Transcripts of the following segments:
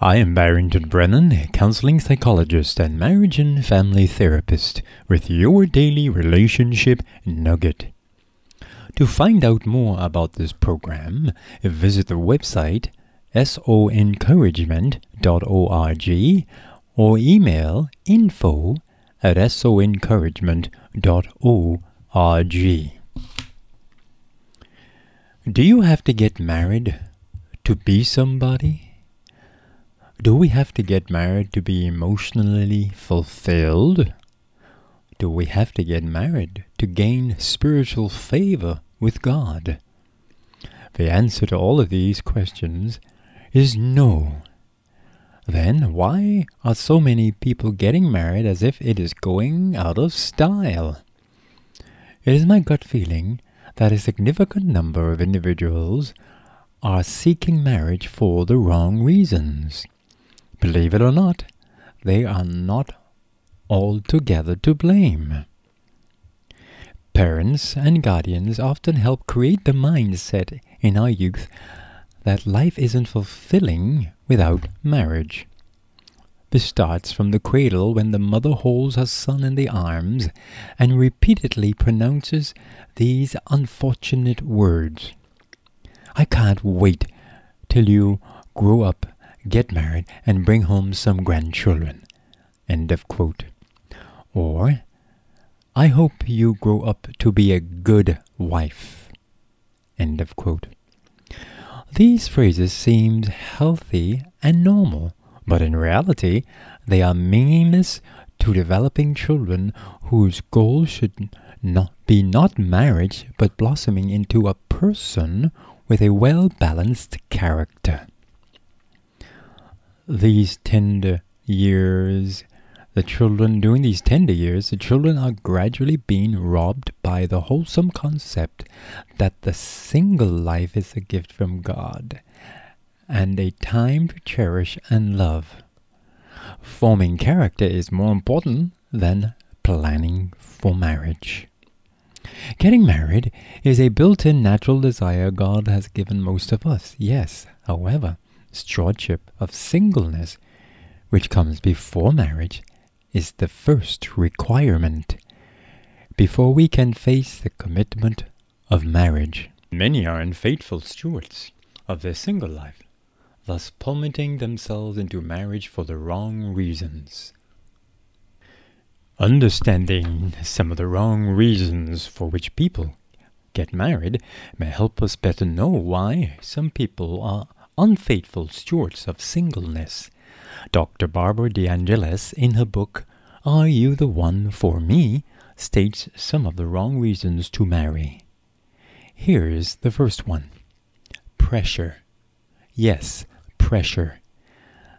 I am Barrington Brennan, counseling psychologist and marriage and family therapist, with your daily relationship nugget. To find out more about this program, visit the website soencouragement.org or email info at soencouragement.org. Do you have to get married to be somebody? Do we have to get married to be emotionally fulfilled? Do we have to get married to gain spiritual favor with God? The answer to all of these questions is no. Then why are so many people getting married as if it is going out of style? It is my gut feeling that a significant number of individuals are seeking marriage for the wrong reasons. Believe it or not, they are not altogether to blame. Parents and guardians often help create the mindset in our youth that life isn't fulfilling without marriage. This starts from the cradle when the mother holds her son in the arms and repeatedly pronounces these unfortunate words I can't wait till you grow up get married, and bring home some grandchildren. End of quote. Or, I hope you grow up to be a good wife. End of quote. These phrases seem healthy and normal, but in reality, they are meaningless to developing children whose goal should not be not marriage, but blossoming into a person with a well balanced character these tender years, the children, during these tender years, the children are gradually being robbed by the wholesome concept that the single life is a gift from God and a time to cherish and love. Forming character is more important than planning for marriage. Getting married is a built in natural desire God has given most of us, yes. However, stewardship of singleness, which comes before marriage, is the first requirement before we can face the commitment of marriage. Many are unfaithful stewards of their single life, thus plummeting themselves into marriage for the wrong reasons. Understanding some of the wrong reasons for which people get married may help us better know why some people are unfaithful stewards of singleness. Dr. Barbara DeAngelis, in her book, Are You the One for Me? states some of the wrong reasons to marry. Here's the first one pressure. Yes, pressure.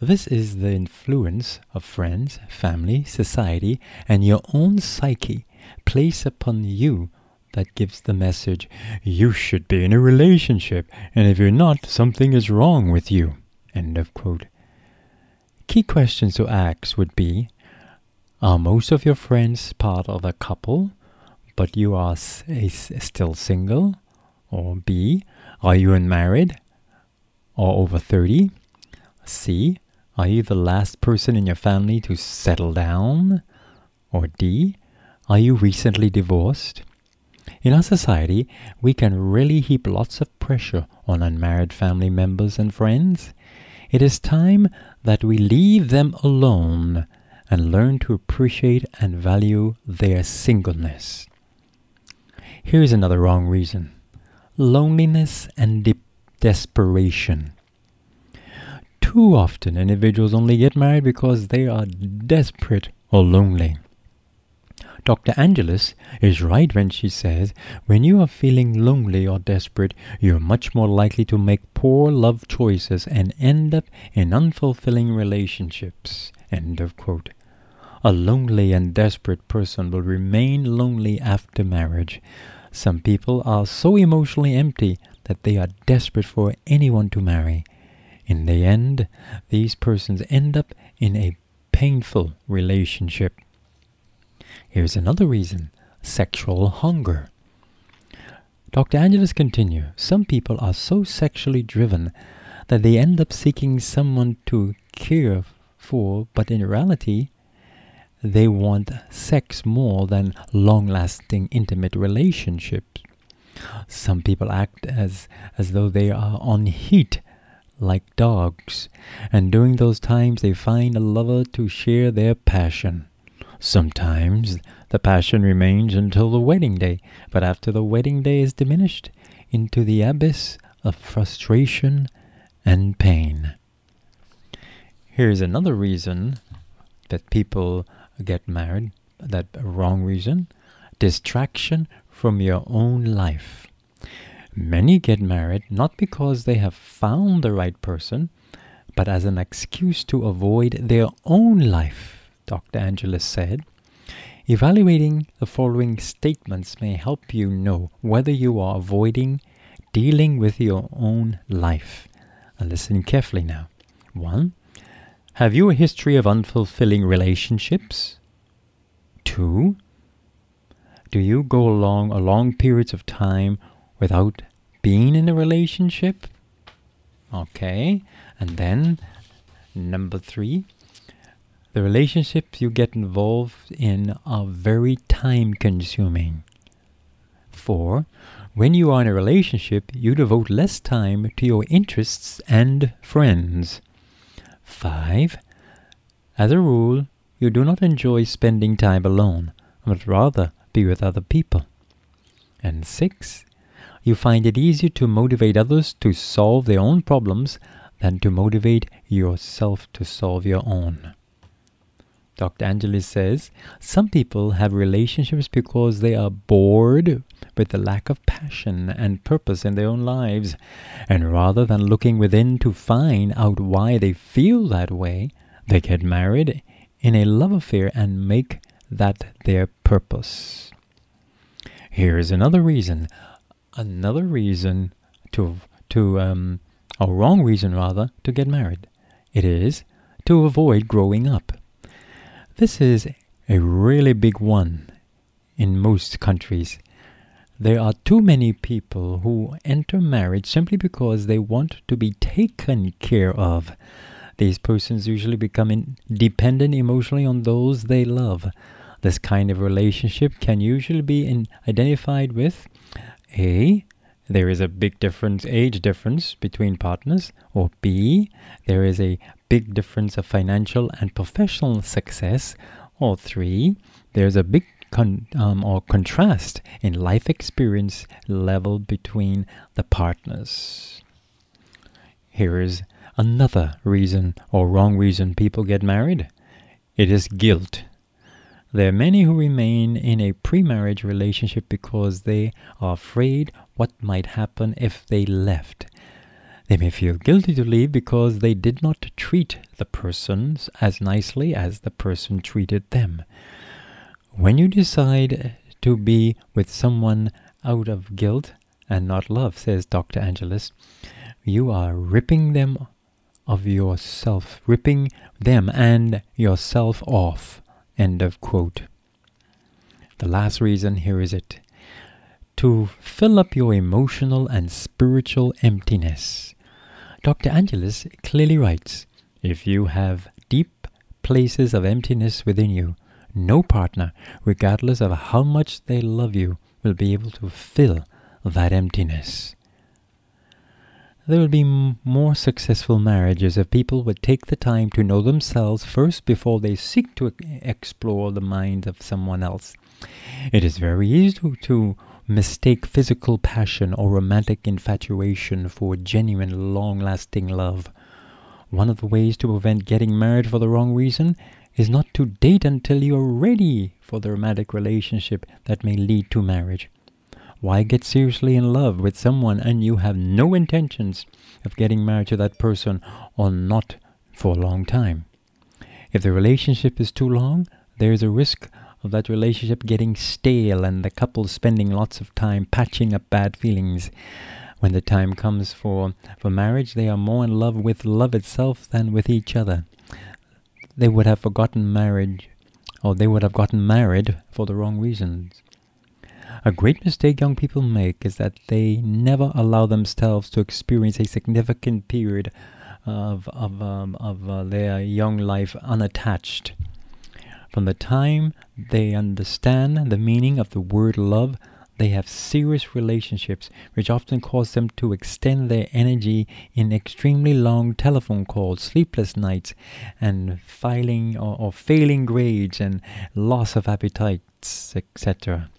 This is the influence of friends, family, society, and your own psyche place upon you that gives the message, you should be in a relationship, and if you're not, something is wrong with you. End of quote. Key questions to ask would be Are most of your friends part of a couple, but you are s- still single? Or B. Are you unmarried or over 30? C. Are you the last person in your family to settle down? Or D. Are you recently divorced? In our society, we can really heap lots of pressure on unmarried family members and friends. It is time that we leave them alone and learn to appreciate and value their singleness. Here's another wrong reason loneliness and de- desperation. Too often, individuals only get married because they are desperate or lonely. Dr. Angelis is right when she says, when you are feeling lonely or desperate, you are much more likely to make poor love choices and end up in unfulfilling relationships. End of quote. A lonely and desperate person will remain lonely after marriage. Some people are so emotionally empty that they are desperate for anyone to marry. In the end, these persons end up in a painful relationship. Here's another reason sexual hunger. Dr. Angelis continues Some people are so sexually driven that they end up seeking someone to care for, but in reality, they want sex more than long lasting intimate relationships. Some people act as, as though they are on heat like dogs, and during those times they find a lover to share their passion. Sometimes the passion remains until the wedding day, but after the wedding day is diminished into the abyss of frustration and pain. Here's another reason that people get married, that wrong reason distraction from your own life. Many get married not because they have found the right person, but as an excuse to avoid their own life, Dr. Angelis said. Evaluating the following statements may help you know whether you are avoiding dealing with your own life. Uh, listen carefully now. 1. Have you a history of unfulfilling relationships? 2. Do you go along a long periods of time without being in a relationship? Okay. And then number 3. The relationships you get involved in are very time consuming. 4. When you are in a relationship, you devote less time to your interests and friends. 5. As a rule, you do not enjoy spending time alone, but rather be with other people. And 6. You find it easier to motivate others to solve their own problems than to motivate yourself to solve your own. Dr. Angelis says some people have relationships because they are bored with the lack of passion and purpose in their own lives, and rather than looking within to find out why they feel that way, they get married in a love affair and make that their purpose. Here is another reason, another reason to to um, a wrong reason rather to get married. It is to avoid growing up. This is a really big one in most countries. There are too many people who enter marriage simply because they want to be taken care of. These persons usually become dependent emotionally on those they love. This kind of relationship can usually be identified with A. There is a big difference, age difference between partners, or B. There is a big difference of financial and professional success, or three, there's a big con- um, or contrast in life experience level between the partners. Here is another reason or wrong reason people get married. It is guilt. There are many who remain in a pre marriage relationship because they are afraid what might happen if they left. They may feel guilty to leave because they did not treat the persons as nicely as the person treated them. When you decide to be with someone out of guilt and not love, says Dr. Angelis, you are ripping them of yourself, ripping them and yourself off. End of quote. The last reason here is it to fill up your emotional and spiritual emptiness. Dr. Angelis clearly writes If you have deep places of emptiness within you, no partner, regardless of how much they love you, will be able to fill that emptiness. There will be m- more successful marriages if people would take the time to know themselves first before they seek to explore the mind of someone else. It is very easy to, to mistake physical passion or romantic infatuation for genuine, long lasting love. One of the ways to prevent getting married for the wrong reason is not to date until you are ready for the romantic relationship that may lead to marriage. Why get seriously in love with someone and you have no intentions of getting married to that person or not for a long time? If the relationship is too long, there is a risk of that relationship getting stale and the couple spending lots of time patching up bad feelings. When the time comes for, for marriage, they are more in love with love itself than with each other. They would have forgotten marriage, or they would have gotten married for the wrong reasons. A great mistake young people make is that they never allow themselves to experience a significant period of of um, of uh, their young life unattached. From the time they understand the meaning of the word love, they have serious relationships, which often cause them to extend their energy in extremely long telephone calls, sleepless nights, and filing or, or failing grades and loss of appetites, etc.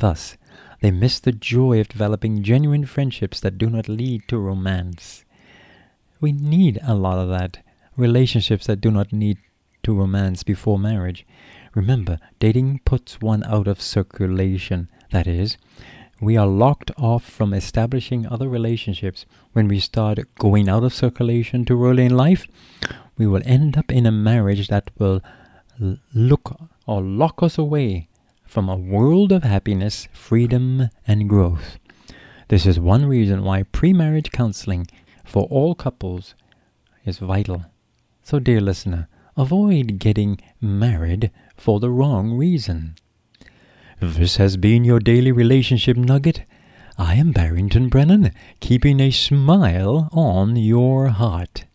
Thus, they miss the joy of developing genuine friendships that do not lead to romance. We need a lot of that. Relationships that do not need to romance before marriage. Remember, dating puts one out of circulation. That is, we are locked off from establishing other relationships. When we start going out of circulation to early in life, we will end up in a marriage that will look or lock us away from a world of happiness, freedom, and growth. This is one reason why pre marriage counseling for all couples is vital. So, dear listener, avoid getting married for the wrong reason. This has been your daily relationship nugget. I am Barrington Brennan, keeping a smile on your heart.